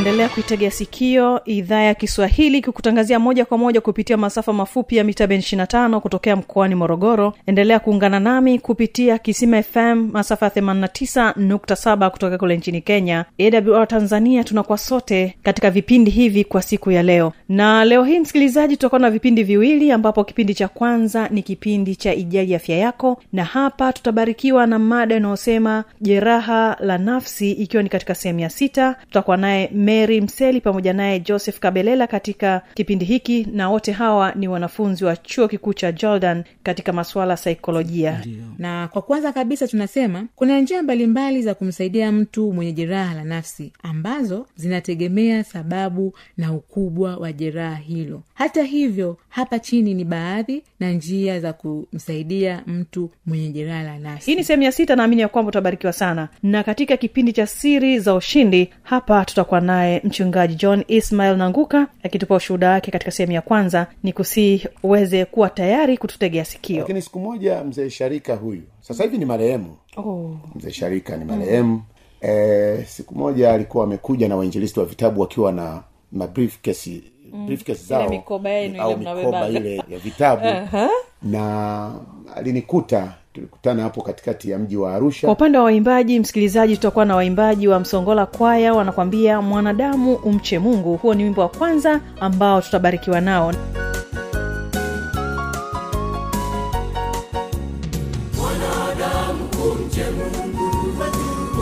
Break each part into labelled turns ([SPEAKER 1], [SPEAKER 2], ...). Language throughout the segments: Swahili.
[SPEAKER 1] unaendelea kuitegea sikio idhaa ya kiswahili kikutangazia moja kwa moja kupitia masafa mafupi ya mita ben 25 kutokea mkoani morogoro. Endelea kuungana nami kupitia kisima fm masafa ya 89.7 kutoka kule nchini kenya awr tanzania. Tunakuwa sote katika vipindi hivi kwa siku ya leo. Na leo hii msikilizaji tutakuwa na vipindi viwili ambapo kipindi cha kwanza ni kipindi cha ijali afya yako na hapa tutabarikiwa na mada inayosema jeraha la nafsi ikiwa ni katika sehemu ya sita. Tutakuwa naye mary mseli pamoja naye joseph kabelela katika kipindi hiki na wote hawa ni wanafunzi wa chuo kikuu cha jordan katika masuala ya saikolojia.
[SPEAKER 2] Na kwa kwanza kabisa tunasema kuna njia mbalimbali za kumsaidia mtu mwenye jeraha la nafsi ambazo zinategemea sababu na ukubwa wa jeraha hilo. Hata hivyo hapa chini ni baadhi na njia za kumsaidia mtu mwenye jeraha la nafsi.
[SPEAKER 1] Hii ni sehemu ya sita naamini ya kwamba utabarikiwa sana. Na katika kipindi cha siri za ushindi hapa tutakuwa naye mchungaji john ismail nanguka akitupa ushuhuda wake katika sehemu ya kwanza ni kusii uweze kuwa tayari kututegea sikio
[SPEAKER 3] lakini siku moja mzee sharika huyu sasa hivi ni marehemu
[SPEAKER 1] oh.
[SPEAKER 3] mzee sharika ni marehemu mm. e, siku moja alikuwa amekuja na wainjilisti wa vitabu wakiwa na na briefcase zao
[SPEAKER 1] mikoba yenu
[SPEAKER 3] au mikoba ile ya vitabu
[SPEAKER 1] Aha.
[SPEAKER 3] na alinikuta tulikutana hapo katikati ya mji wa
[SPEAKER 1] kwa upande wa waimbaji msikilizaji tutakuwa na waimbaji wa msongola kwaya wanakwambia mwanadamu umche mungu. Huo ni wimbo wa kwanza ambao tutabarikiwa nao.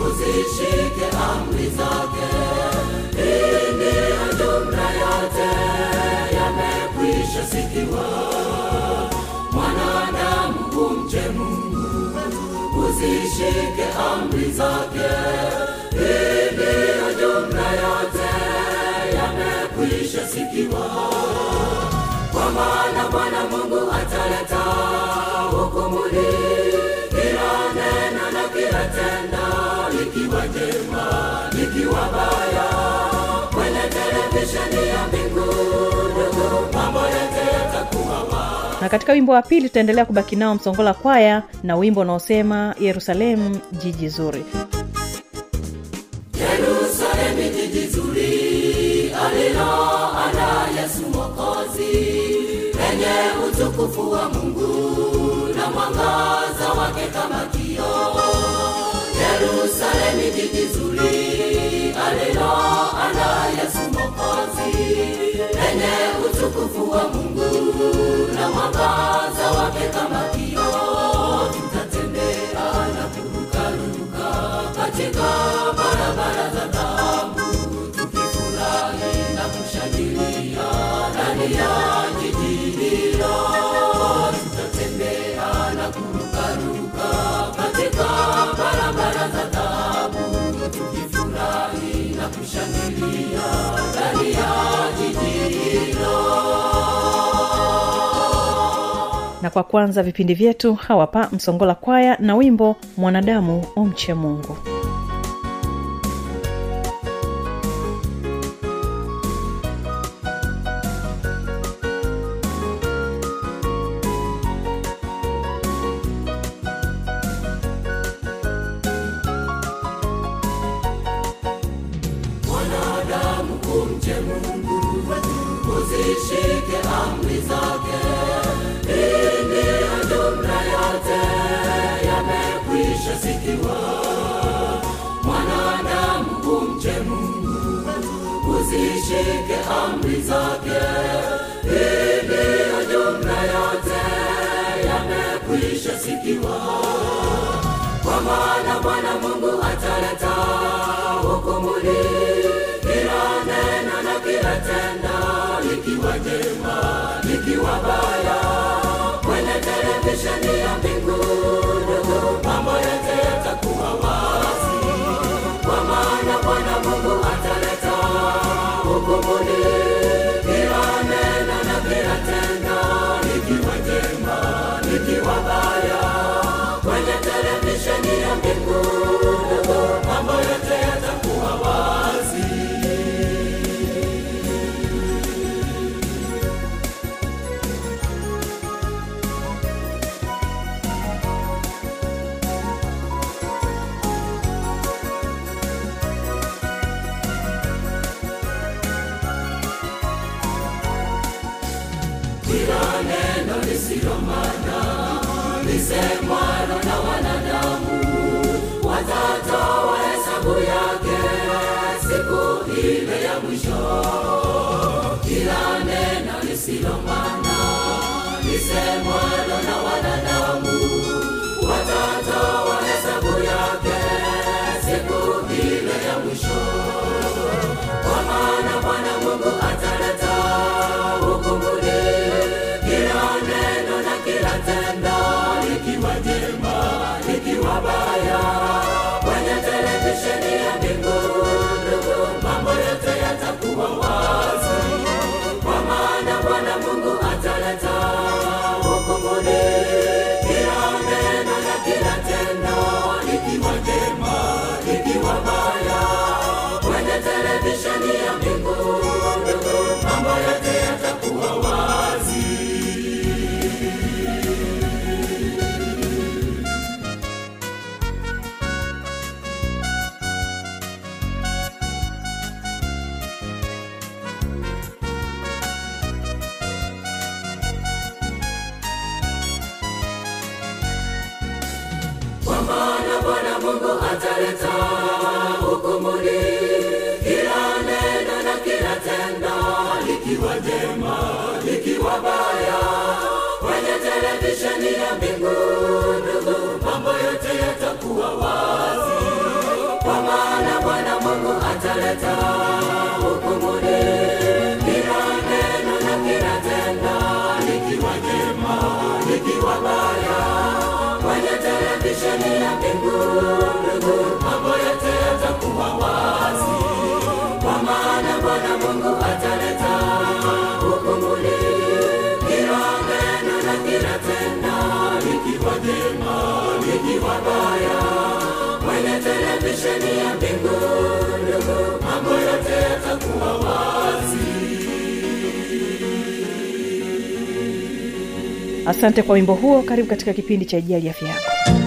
[SPEAKER 4] Uzishike amri zake. Hii ndiyo jumla yote yamekwisha sikiwa uzishike amri zake. Hii ndiyo jumla yote yamekwisha sikiwa. Kwa maana bwana mungu ataleta hukumuni kila neno na kila tendo likiwa jema likiwa baya kwenye televisheni ya
[SPEAKER 1] na katika wimbo wa pili tutaendelea kubaki nao msongola kwaya na wimbo unaosema yerusalemu jiji zuri.
[SPEAKER 4] Yerusalemu jiji zuri. Aliloanda yesu mwokozi. Lenye utukufu wa mungu na mwangaza wake kama kio yerusalemu jiji zuri. Aliloanda yesu mwokozi. Lenye utukufu wa mungu mwangaza wake kama na
[SPEAKER 1] kwa kwanza vipindi vyetu hawapa msongola kwaya na wimbo mwanadamu umche mungu
[SPEAKER 4] televisheni ya mbingu neno lisilomana mungu ataleta hukumuni. Kila neno na kila tendo likiwa jema likiwa baya. Kwenye televisheni ya mbinguni mambo yote yatakuwa wazi. Kwa maana bwana mungu ataleta televisheni ya mbingu mambo yote yatakuwa wazi kwa maana bwana mungu ataleta hukumuni kila neno na kila tendo likiwa jema likiwa baya kwenye televisheni ya mbingu mambo yote yatakuwa wazi
[SPEAKER 1] asante kwa wimbo huo. Karibu katika kipindi cha ijali afya yako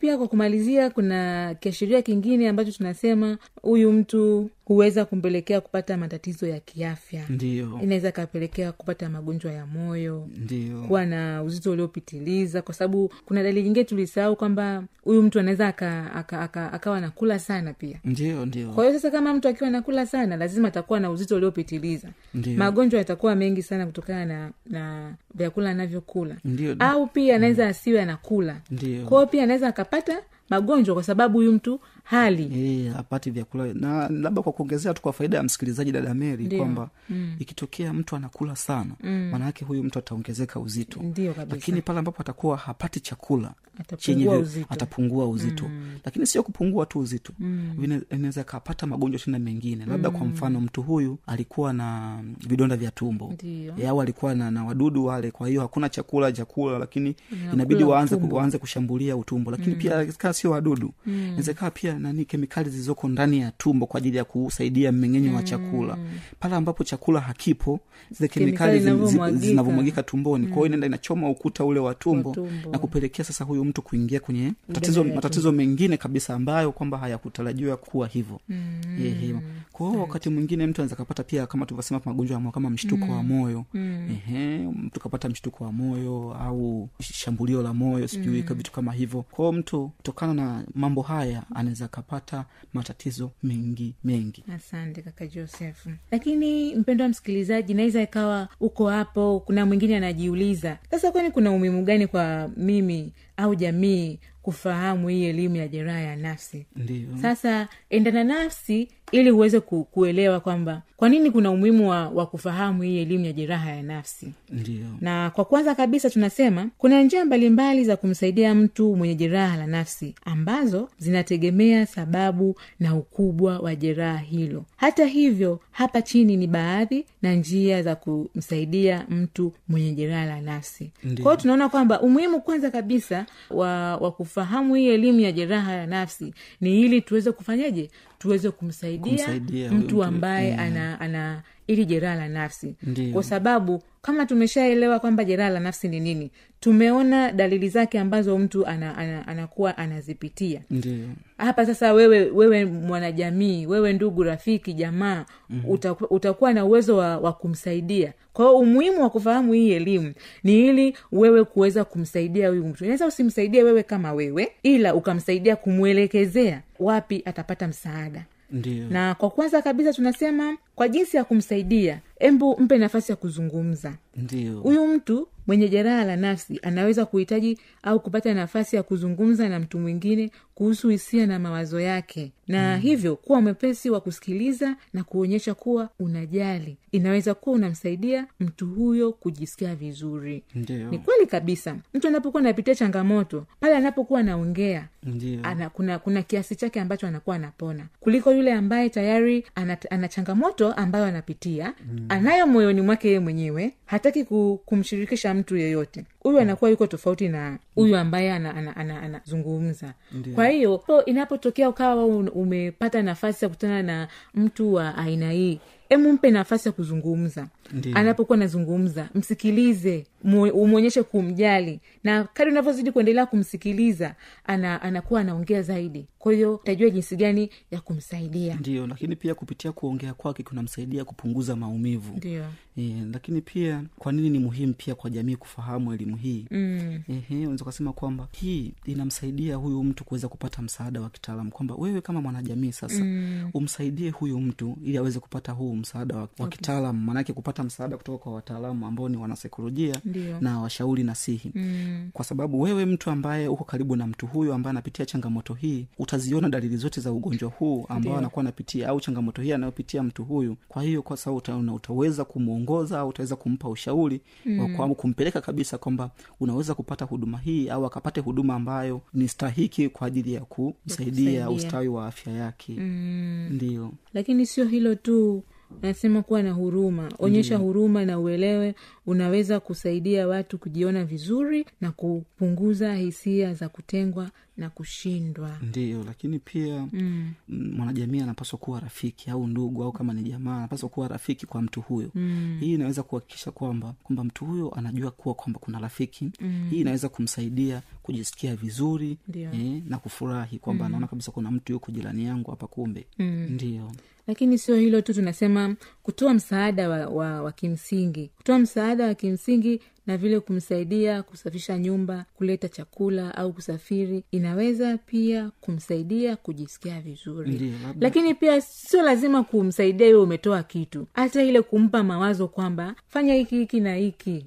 [SPEAKER 2] pia kwa kumalizia kuna kiashiria kingine ambacho tunasema huyu mtu huweza kumpelekea kupata matatizo ya kiafya.
[SPEAKER 5] Ndio.
[SPEAKER 2] Inaweza kapelekea kupata magonjwa ya moyo.
[SPEAKER 5] Ndio.
[SPEAKER 2] Kuwa na uzito uliopitiliza. Kwa sababu kuna dalili nyingine tulisahau kwamba huyu mtu anaweza aka, aka, aka, akawa anakula sana pia.
[SPEAKER 5] Ndio ndio.
[SPEAKER 2] Kwa hiyo sasa kama mtu akiwa anakula sana lazima atakuwa na uzito uliopitiliza. Magonjwa yatakuwa mengi sana kutokana na na vyakula anavyokula. Au pia anaweza asiwe anakula. Kwa hiyo pia anaweza akapata magonjwa kwa sababu huyu mtu hali.
[SPEAKER 5] Eh, hapati vyakula. Na labda kwa kuongezea tu kwa faida ya msikilizaji dada meri kwamba mm. ikitokea mtu anakula sana maanake huyu mtu ataongezeka uzito. Lakini pale ambapo atakuwa hapati chakula chenye atapungua uzito. mm. lakini sio kupungua tu uzito. Mm. inaweza kapata magonjwa tena mengine. Labda kwa mfano mtu huyu alikuwa na vidonda vya tumbo. Au alikuwa na, na wadudu wale kwa hiyo hakuna chakula chakula lakini inabidi waanze, waanze kushambulia utumbo. Lakini pia kama sio wadudu inaweza ikawa pia nani kemikali zilizoko ndani ya tumbo kwa ajili ya kusaidia mmeng'enyo wa chakula. Pale ambapo chakula hakipo zile kemikali
[SPEAKER 2] Kemikali
[SPEAKER 5] zi- zi-
[SPEAKER 2] zinavyomwagika.
[SPEAKER 5] tumboni. Mm. kwao inaenda inachoma ukuta ule wa tumbo, na kupelekea sasa huyu mtu kuingia kwenye matatizo, matatizo mengine kabisa ambayo kwamba hayakutarajiwa kuwa hivyo. Mm. kwa hiyo wakati mwingine mtu anaweza kapata pia kama tulivyosema magonjwa ya moyo kama mshtuko wa moyo. Ehe, mtu kapata mshtuko wa moyo au shambulio la moyo sijui mm. vitu kama hivyo. Kwao mtu kutokana na mambo haya anaweza akapata matatizo mengi mengi.
[SPEAKER 2] Asante kaka joseph. Lakini mpendo wa msikilizaji naweza ikawa uko hapo kuna mwingine anajiuliza sasa kwani kuna umuhimu gani kwa mimi au jamii kufahamu hii elimu ya jeraha ya nafsi?
[SPEAKER 5] Ndio.
[SPEAKER 2] Sasa endana nafsi ili uweze ku, kuelewa kwamba kwa nini kuna umuhimu wa, wa kufahamu hii elimu ya jeraha ya nafsi.
[SPEAKER 5] Ndio.
[SPEAKER 2] Na kwa kwanza kabisa tunasema kuna njia mbalimbali za kumsaidia mtu mwenye jeraha la nafsi ambazo zinategemea sababu na ukubwa wa jeraha hilo. Hata hivyo hapa chini ni baadhi na njia za kumsaidia mtu mwenye jeraha la nafsi.
[SPEAKER 5] Ndiyo.
[SPEAKER 2] kwao tunaona kwamba umuhimu kwanza kabisa wa, wa kufahamu hii elimu ya jeraha ya nafsi ni ili tuweze kufanyaje tuweze kumsaidia,
[SPEAKER 5] Kumsaidia
[SPEAKER 2] mtu ambaye
[SPEAKER 5] mm.
[SPEAKER 2] ana ana ili jeraha la nafsi
[SPEAKER 5] Ndiyo.
[SPEAKER 2] kwa sababu kama tumeshaelewa kwamba jeraha la nafsi ni nini tumeona dalili zake ambazo mtu ana, ana, anakuwa anazipitia hapa sasa wewe wewe mwanajamii wewe ndugu rafiki jamaa mm-hmm. utaku, utakuwa na uwezo wa, wa kumsaidia kwa hiyo umuhimu wa kufahamu hii elimu ni ili wewe kuweza kumsaidia huyu mtu inaweza usimsaidie wewe kama wewe ila ukamsaidia kumwelekezea wapi atapata msaada
[SPEAKER 5] Ndiyo.
[SPEAKER 2] na kwa kwanza kabisa tunasema kwa jinsi ya kumsaidia embu mpe nafasi ya kuzungumza.
[SPEAKER 5] Ndio.
[SPEAKER 2] Huyu mtu mwenye jeraha la nafsi anaweza kuhitaji au kupata nafasi ya kuzungumza na mtu mwingine kuhusu hisia na mawazo yake. Na mm. hivyo kuwa mwepesi wa kusikiliza na kuonyesha kuwa unajali. Inaweza kuwa unamsaidia mtu huyo kujisikia vizuri.
[SPEAKER 5] Ndiyo.
[SPEAKER 2] ni kweli kabisa. Mtu anapokuwa anapitia changamoto pale anapokuwa anaongea ana, kuna kuna kiasi chake ambacho anakuwa anapona. Kuliko yule ambaye tayari ana, ana changamoto ambayo anapitia mm. Anayo moyoni mwake yeye mwenyewe hataki ku, kumshirikisha mtu yeyote huyu anakuwa yuko tofauti na huyu ambaye anazungumza ana, ana, ana, anazungumza. kwa hiyo so, inapotokea ukawa umepata nafasi ya kukutana na mtu wa aina hii emu mpe nafasi ya kuzungumza. Anapokuwa anazungumza msikilize umwonyeshe kumjali. Na kadi unavyozidi kuendelea kumsikiliza ana, anakuwa anaongea zaidi. Kwa hiyo utajua jinsi gani ya kumsaidia.
[SPEAKER 5] Ndio lakini pia kupitia kuongea kwake kunamsaidia kupunguza maumivu.
[SPEAKER 2] Ndio.
[SPEAKER 5] E, lakini pia kwa nini ni muhimu pia kwa jamii kufahamu elimu hii?
[SPEAKER 2] Mm.
[SPEAKER 5] Ehe, unaweza ukasema kwamba hii inamsaidia huyu mtu kuweza kupata msaada wa kitaalam kwamba wewe kama mwanajamii sasa mm. umsaidie huyu mtu ili aweze kupata huu msaada wa, wa kitaalamu. Maanake kupata msaada kutoka kwa wataalamu ambao ni wanasaikolojia
[SPEAKER 2] Ndio.
[SPEAKER 5] na washauri nasihi
[SPEAKER 2] Mm.
[SPEAKER 5] kwa sababu wewe mtu ambaye uko karibu na mtu huyu ambaye anapitia changamoto hii utaziona dalili zote za ugonjwa huu ambao anakuwa anapitia au changamoto hii anayopitia mtu huyu kwa hiyo kwa sababu uta, utaweza kumwongoza au utaweza kumpa ushauri mm. kumpeleka kabisa kwamba unaweza kupata huduma hii au akapate huduma ambayo ni stahiki kwa ajili ya kumsaidia
[SPEAKER 2] kumsaidia.
[SPEAKER 5] ustawi wa afya yake
[SPEAKER 2] Mm.
[SPEAKER 5] ndio
[SPEAKER 2] lakini sio hilo tu nasema kuwa na huruma. Onyesha huruma na uelewe. Unaweza kusaidia watu kujiona vizuri na kupunguza hisia za kutengwa na kushindwa.
[SPEAKER 5] Ndio lakini pia
[SPEAKER 2] mm.
[SPEAKER 5] mm, mwanajamii anapaswa kuwa rafiki au ndugu au kama ni jamaa anapaswa kuwa rafiki kwa mtu huyo.
[SPEAKER 2] Mm.
[SPEAKER 5] hii inaweza kuhakikisha kwamba kwamba mtu huyo anajua kuwa kwamba kuna rafiki. Mm. hii inaweza kumsaidia kujisikia vizuri eh, na kufurahi kwamba anaona kabisa kuna mtu yuko jirani yangu hapa kumbe.
[SPEAKER 2] Mm.
[SPEAKER 5] ndio
[SPEAKER 2] lakini sio hilo tu tunasema kutoa msaada wa, wa, wa kimsingi. Kutoa msaada wa kimsingi na vile kumsaidia kusafisha nyumba kuleta chakula au kusafiri inaweza pia kumsaidia kujisikia vizuri.
[SPEAKER 5] Ndio,
[SPEAKER 2] lakini pia sio lazima kumsaidia iwe umetoa kitu. Hata ile kumpa mawazo kwamba fanya hiki hiki na hiki.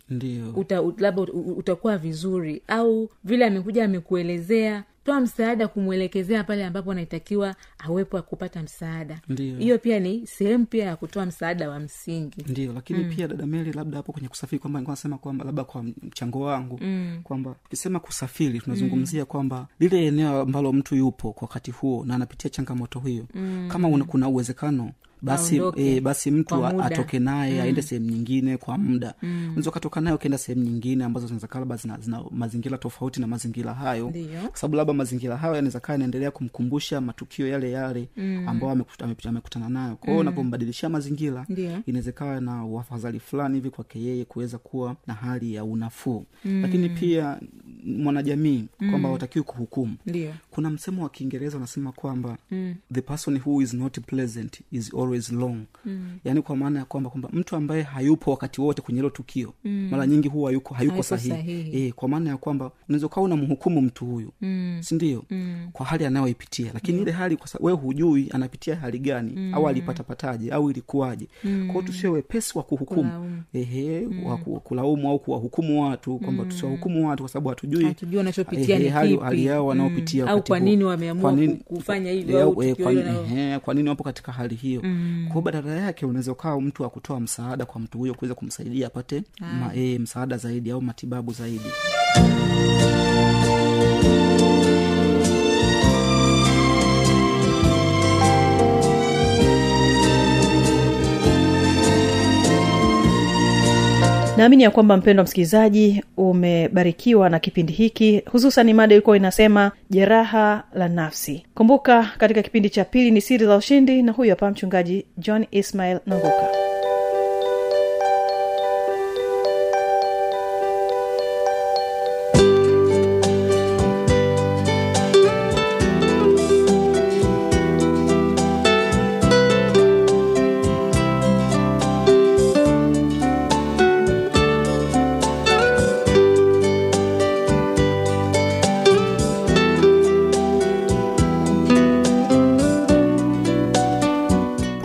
[SPEAKER 2] Uta, labda ut- ut- utakuwa vizuri. Au vile amekuja amekuelezea toa msaada kumwelekezea pale ambapo anaitakiwa awepo kupata msaada. Hiyo pia ni sehemu pia ya kutoa msaada wa msingi.
[SPEAKER 5] Ndio lakini pia dada meli labda hapo kwenye kusafiri kwamba nasema kwamba labda kwa mchango wangu
[SPEAKER 2] Mm.
[SPEAKER 5] kwamba tukisema kusafiri tunazungumzia kwamba lile eneo ambalo mtu yupo kwa wakati huo na anapitia changamoto hiyo mm. kama una, kuna uwezekano basi e, basi mtu atoke naye aende sehemu nyingine kwa muda. Unaweza ukatoka naye ukaenda sehemu nyingine ambazo zinaweza kaa labda zina, zina mazingira tofauti na mazingira hayo.
[SPEAKER 2] Ndiyo.
[SPEAKER 5] kwa sababu labda mazingira hayo yanaweza kaa yanaendelea kumkumbusha matukio yale yale amekuta- amekuta- amekutana nayo. Kwao unapombadilishia mazingira
[SPEAKER 2] Ndiyo.
[SPEAKER 5] inaweza na uafadhali fulani hivi kwake yeye kuweza kuwa na hali ya unafuu. Lakini pia mwanajamii kwamba watakiwi kuhukumu.
[SPEAKER 2] Ndio.
[SPEAKER 5] Kuna msemo wa kiingereza unasema kwamba mm. the person who is not pleasant is always long mm. yaani kwa maana ya kwamba kwamba mtu ambaye hayupo wakati wote kwenye hilo tukio mm. mara nyingi huwa hayuko, hayuko
[SPEAKER 2] Hayuko
[SPEAKER 5] sahihi,
[SPEAKER 2] sahihi.
[SPEAKER 5] E, kwa maana ya kwamba unaweza ukawa unamhukumu mtu huyu mm. sindio mm. kwa hali anayoipitia lakini ile hali wewe hujui anapitia hali gani mm. au alipatapataje au ilikuwaje mm. kwao tusio wepesi wa kuhukumu ehe wa kulaumu au kuwahukumu watu kwamba tusiwahukumu watu kwa sababu hatujui
[SPEAKER 2] Hatujui wanachopitia ni
[SPEAKER 5] hali, hali yao wanaopitia
[SPEAKER 2] Mm. Au kwa nini wameamua
[SPEAKER 5] Kwa nini-
[SPEAKER 2] ku- kufanya hivyo
[SPEAKER 5] Eh, kwa nini wapo katika hali hiyo mm. Kwao badala yake unaweza ukawa mtu wa kutoa msaada kwa mtu huyo kuweza kumsaidia apate ma, e, msaada zaidi au matibabu zaidi
[SPEAKER 1] naamini ya kwamba mpendo msikilizaji umebarikiwa na kipindi hiki. Hususan mada ilikuwa inasema jeraha la nafsi. Kumbuka katika kipindi cha pili ni siri za ushindi na huyu hapa mchungaji john ismail nanguka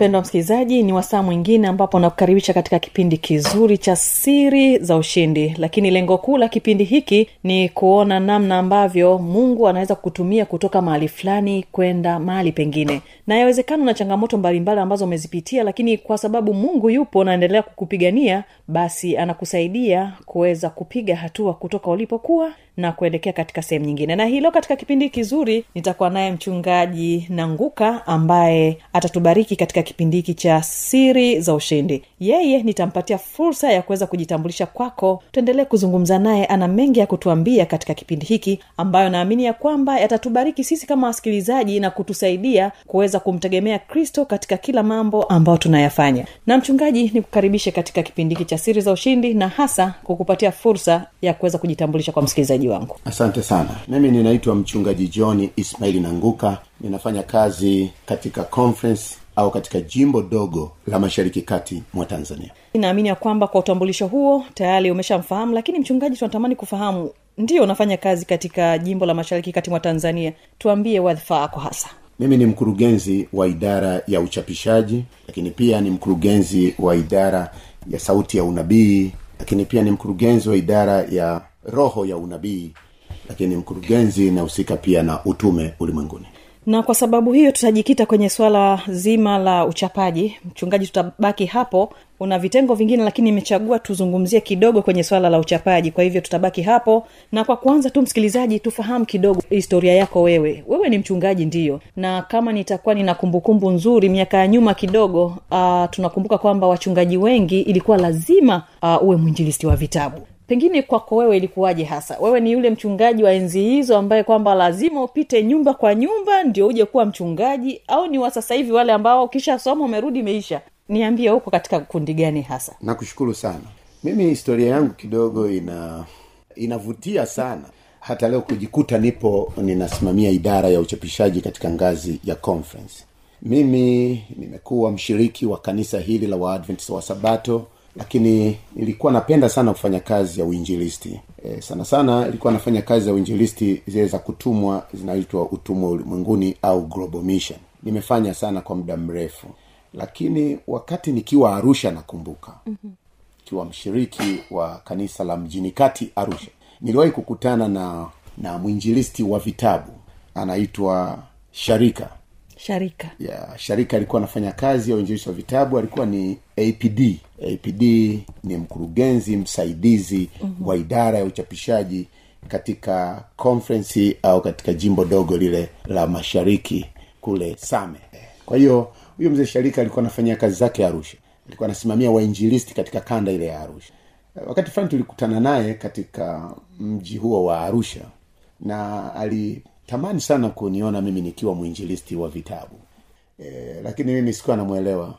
[SPEAKER 1] mpendwa msikilizaji ni wasaa mwingine ambapo nakukaribisha katika kipindi kizuri cha siri za ushindi. Lakini lengo kuu la kipindi hiki ni kuona namna ambavyo mungu anaweza kutumia kutoka mahali fulani kwenda mahali pengine. Na yawezekana na changamoto mbalimbali ambazo umezipitia lakini kwa sababu mungu yupo naendelea kukupigania basi anakusaidia kuweza kupiga hatua kutoka ulipokuwa na kuelekea katika sehemu nyingine. Na hilo katika kipindi kizuri nitakuwa naye mchungaji nanguka ambaye atatubariki katika kipindi hiki cha siri za ushindi. Yeye nitampatia fursa ya kuweza kujitambulisha kwako. Tuendelee kuzungumza naye ana mengi ya kutuambia katika kipindi hiki ambayo naamini ya kwamba yatatubariki sisi kama wasikilizaji na kutusaidia kuweza kumtegemea kristo katika kila mambo ambayo tunayafanya. Na mchungaji nikukaribishe katika kipindi hiki cha siri za ushindi na hasa kukupatia fursa ya kuweza kujitambulisha kwa msikilizaji wangu.
[SPEAKER 3] Asante sana. Mimi ninaitwa mchungaji john ismaili nanguka. Ninafanya kazi katika conference au katika jimbo dogo la mashariki kati mwa tanzania.
[SPEAKER 1] Naamini ya kwamba kwa utambulisho huo tayari umeshamfahamu lakini mchungaji tunatamani kufahamu ndio unafanya kazi katika jimbo la mashariki kati mwa tanzania. Tuambie wadhifa wako hasa.
[SPEAKER 3] Mimi ni mkurugenzi wa idara ya uchapishaji lakini pia ni mkurugenzi wa idara ya sauti ya unabii lakini pia ni mkurugenzi wa idara ya roho ya unabii lakini mkurugenzi inahusika pia na utume ulimwenguni
[SPEAKER 1] na kwa sababu hiyo tutajikita kwenye swala zima la uchapaji. Mchungaji tutabaki hapo. Una vitengo vingine lakini imechagua tuzungumzie kidogo kwenye swala la uchapaji. Kwa hivyo tutabaki hapo. Na kwa kwanza tu msikilizaji tufahamu kidogo historia yako wewe. Wewe ni mchungaji ndiyo na kama nitakuwa nina kumbukumbu nzuri miaka ya nyuma kidogo uh, tunakumbuka kwamba wachungaji wengi ilikuwa lazima uh, uwe mwinjilisti wa vitabu pengine kwako wewe ilikuwaje hasa? Wewe ni yule mchungaji wa enzi hizo ambaye kwamba lazima upite nyumba kwa nyumba ndio uje kuwa mchungaji au ni wa sasa hivi wale ambao ukishasoma umerudi imeisha? Niambie huko katika kundi gani hasa?
[SPEAKER 3] Nakushukuru sana. Mimi historia yangu kidogo ina inavutia sana. Hata leo kujikuta nipo ninasimamia idara ya uchapishaji katika ngazi ya conference. Mimi nimekuwa mshiriki wa kanisa hili la waadventist wa sabato lakini nilikuwa napenda sana kufanya kazi ya uinjilisti. E, sana sana ilikuwa nafanya kazi ya uinjilisti zile za kutumwa zinaitwa utumwa ulimwenguni au global mission. Nimefanya sana kwa muda mrefu. Lakini wakati nikiwa arusha nakumbuka. Mm-hmm. ikiwa mshiriki wa kanisa la mjini kati arusha. Niliwahi kukutana na na mwinjilisti wa vitabu. Anaitwa sharika
[SPEAKER 1] sharika.
[SPEAKER 3] Yeah, sharika alikuwa anafanya kazi ya uinjilisti wa vitabu alikuwa ni apd apd ni mkurugenzi msaidizi mm-hmm. wa idara ya uchapishaji katika konferensi au katika jimbo dogo lile la mashariki kule same. Kwa hiyo huyo mzee sharika alikuwa anafanyia kazi zake arusha. Alikuwa anasimamia wainjilisti katika kanda ile ya arusha. Wakati fulani tulikutana naye katika mji huo wa arusha na alitamani sana kuniona mimi nikiwa mwinjilisti wa vitabu. E, lakini mimi sikuwa namwelewa.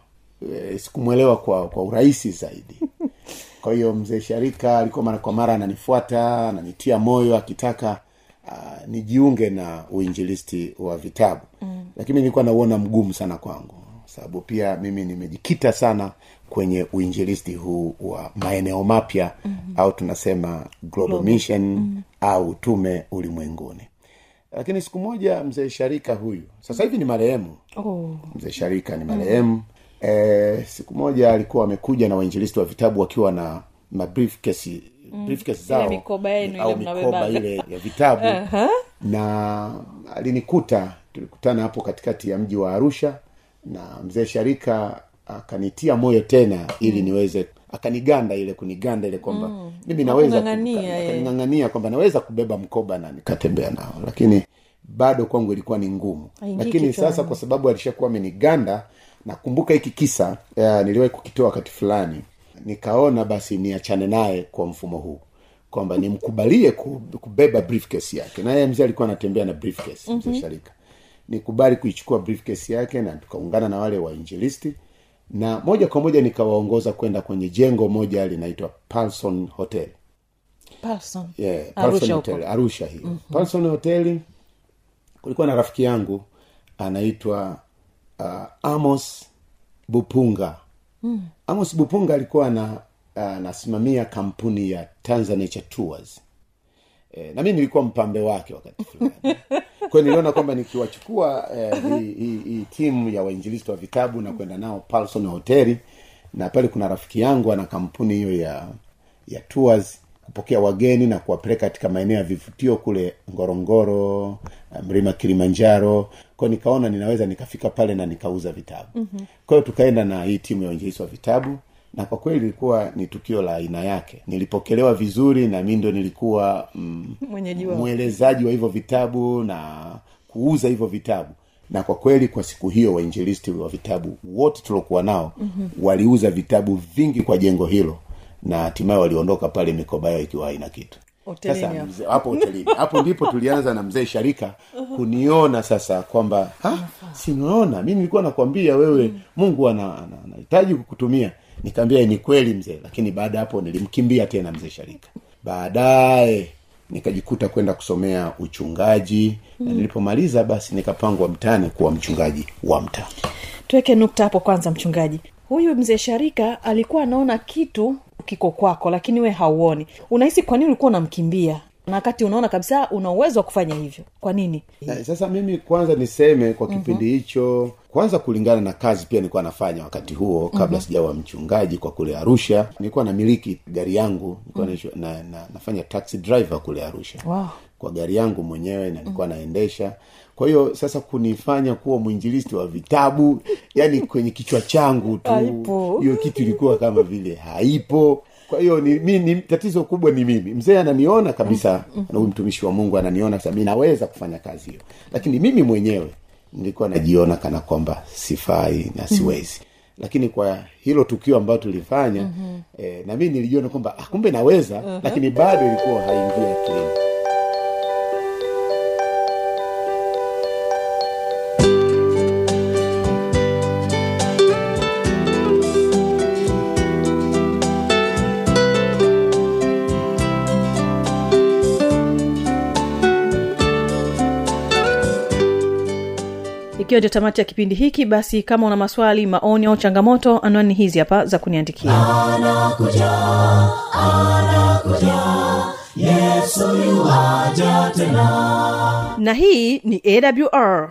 [SPEAKER 3] E, sikumwelewa kwa kwa urahisi zaidi. Kwa hiyo mzee sharika alikuwa mara kwa mara ananifuata ananitia moyo akitaka uh, nijiunge na uinjilisti wa vitabu. Mm. lakini nilikuwa nauona mgumu sana kwangu. Sababu pia mimi nimejikita sana kwenye uinjilisti huu wa maeneo mapya mm-hmm. au tunasema global. mission mm-hmm. au tume ulimwenguni lakini siku moja mzee sharika huyu sasa hivi ni marehemu
[SPEAKER 1] oh.
[SPEAKER 3] mzee sharika ni marehemu mm. e, siku moja alikuwa amekuja na wainjilisti wa vitabu wakiwa na mabriefcase briefcase zao
[SPEAKER 1] mikoba yenu ile
[SPEAKER 3] au mikoba ile ya vitabu
[SPEAKER 1] Aha.
[SPEAKER 3] na alinikuta tulikutana hapo katikati ya mji wa arusha na mzee sharika akanitia moyo tena ili niweze akaniganda ile kuniganda ile kwamba mm. mimi naweza
[SPEAKER 1] eh.
[SPEAKER 3] kwamba naweza kubeba mkoba na nikatembea nao. Lakini bado kwangu ilikuwa ni ngumu.
[SPEAKER 1] Haingii
[SPEAKER 3] lakini sasa kwa sababu alishakuwa ameniganda nakumbuka hiki kisa uh, niliwahi kukitoa wakati fulani. Nikaona basi niachane naye kwa mfumo huu. Kwamba nimkubalie kubeba briefcase yake. Na yeye mzee alikuwa anatembea na briefcase mm-hmm. mzee sharika. Nikubali kuichukua briefcase yake na tukaungana na wale wainjilisti na moja kwa moja nikawaongoza kwenda kwenye jengo moja linaitwa Parson Hotel
[SPEAKER 1] Parson.
[SPEAKER 3] yeah,
[SPEAKER 1] Arusha
[SPEAKER 3] Hotel, Arusha hiyo mm-hmm. Hotel kulikuwa na rafiki yangu anaitwa uh, Amos Bupunga mm. Amos Bupunga alikuwa ana anasimamia kampuni ya Tanzania Tours e, na mi nilikuwa mpambe wake wakati fulani. Kwa niliona kwamba nikiwachukua eh, hii, hii timu ya wainjilisti wa vitabu na kwenda nao Palson hoteli na pale kuna rafiki yangu ana kampuni hiyo ya ya tours kupokea wageni na kuwapeleka katika maeneo ya vivutio kule ngorongoro eh, mlima kilimanjaro. Kwao nikaona ninaweza nikafika pale na nikauza vitabu. Mm-hmm. kwa hiyo tukaenda na hii timu ya wainjilisti wa vitabu na kwa kweli ilikuwa ni tukio la aina yake. Nilipokelewa vizuri na mi ndo nilikuwa mm, mwelezaji wa hivyo vitabu na kuuza hivyo vitabu. Na kwa kweli kwa siku hiyo wainjilisti wa vitabu wote tuliokuwa nao mm-hmm. waliuza vitabu vingi kwa jengo hilo na hatimaye waliondoka pale mikoba yao ikiwa haina kitu. Sasa mze, hapo hotelini. Hapo ndipo tulianza na mzee sharika kuniona sasa kwamba sinaona mi nilikuwa nakwambia wewe mungu ana- ana- anahitaji kukutumia nikaambia ni kweli mzee lakini baada ya hapo nilimkimbia tena mzee sharika. Baadaye nikajikuta kwenda kusomea uchungaji na nilipomaliza basi nikapangwa mtaani kuwa mchungaji wa mtaa.
[SPEAKER 1] Tuweke nukta hapo kwanza mchungaji. Huyu mzee sharika alikuwa anaona kitu kiko kwako lakini we hauoni. Unahisi kwa nini ulikuwa unamkimbia na wakati unaona kabisa una uwezo wa kufanya hivyo. Kwa nini?
[SPEAKER 3] Na sasa mimi kwanza niseme kwa kipindi hicho kwanza kulingana na kazi pia nilikuwa nafanya wakati huo kabla mm-hmm. sijawa mchungaji kwa kule arusha. Nilikuwa namiliki gari yangu nilikuwa mm-hmm. na, na, nafanya taxi driver kule arusha.
[SPEAKER 1] Wow.
[SPEAKER 3] kwa gari yangu mwenyewe na nilikuwa naendesha. Kwa hiyo sasa kunifanya kuwa mwinjilisti wa vitabu yani kwenye kichwa changu tu hiyo kitu ilikuwa kama vile haipo kwa hiyo ni, mi, ni tatizo kubwa ni mimi. Mzee ananiona kabisa na huyu mtumishi wa mungu ananiona kabisa mi naweza kufanya kazi hiyo. Lakini mimi mwenyewe nilikuwa najiona kana kwamba sifai na siwezi. Lakini kwa hilo tukio ambayo tulifanya mm-hmm. eh, na mi nilijiona kwamba ah, kumbe naweza uh-huh. lakini bado ilikuwa haingia akilini
[SPEAKER 1] ikiwa ndio tamati ya kipindi hiki basi kama una maswali maoni au changamoto anwani hizi hapa za kuniandikia.
[SPEAKER 4] Yuwaja tena.
[SPEAKER 1] Na hii ni awr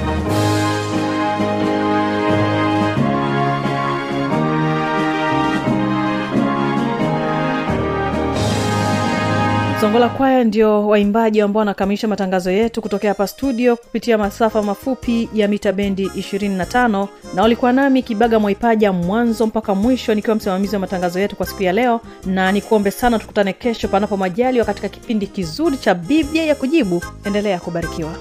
[SPEAKER 1] songola kwaya ndio waimbaji ambao wanakamilisha matangazo yetu kutokea hapa studio kupitia masafa mafupi ya mita bendi 25 na walikuwa nami kibaga mwaipaja mwanzo mpaka mwisho nikiwa msimamizi wa matangazo yetu kwa siku ya leo. Na nikuombe sana tukutane kesho panapo majaliwa katika kipindi kizuri cha biblia ya kujibu. Endelea kubarikiwa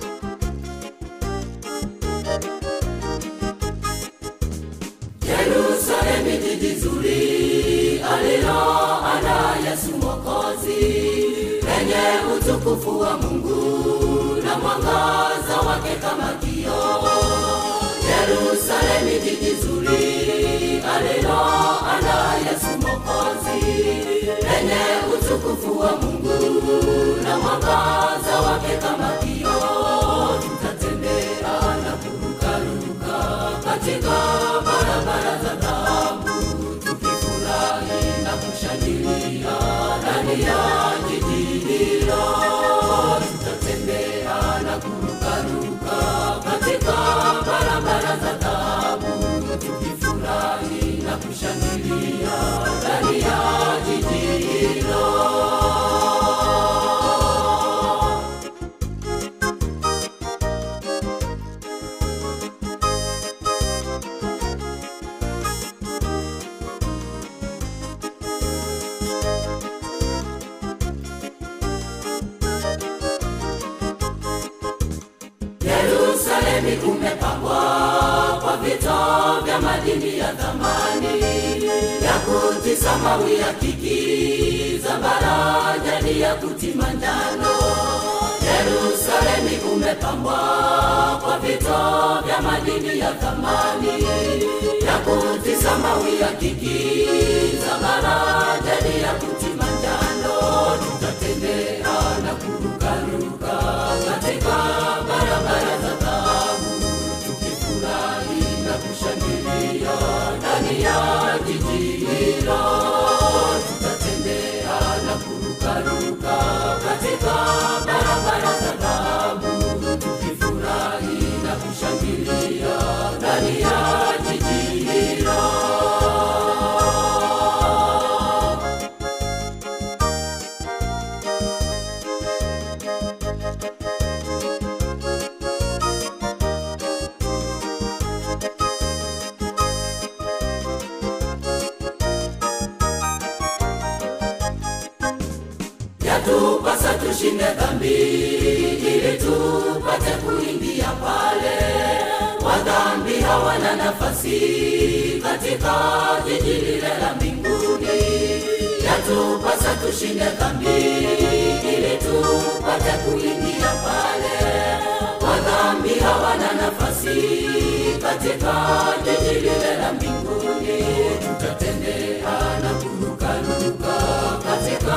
[SPEAKER 4] utukufu wa mungu na mwangaza wake kama kio yerusalemi jiji zuri aliloanda yesu mokozi lenye utukufu wa mungu na mwangaza wake kama kio tutatembea na kurukaruka katika barabara za dhahabu tukifurahi na kushangilia ndani ya hilo na kurukaruka katika barabara za dhahabu tukifurahi na kushangilia ndani ya jiji kuti uyakiki ya kiki zambarajani ya kuti yerusalemi umepambwa kwa vito vya madini ya thamani. Ya kuti samawi ya ya kuti jiji lile la mbinguni tutatendeana kunukanuka katika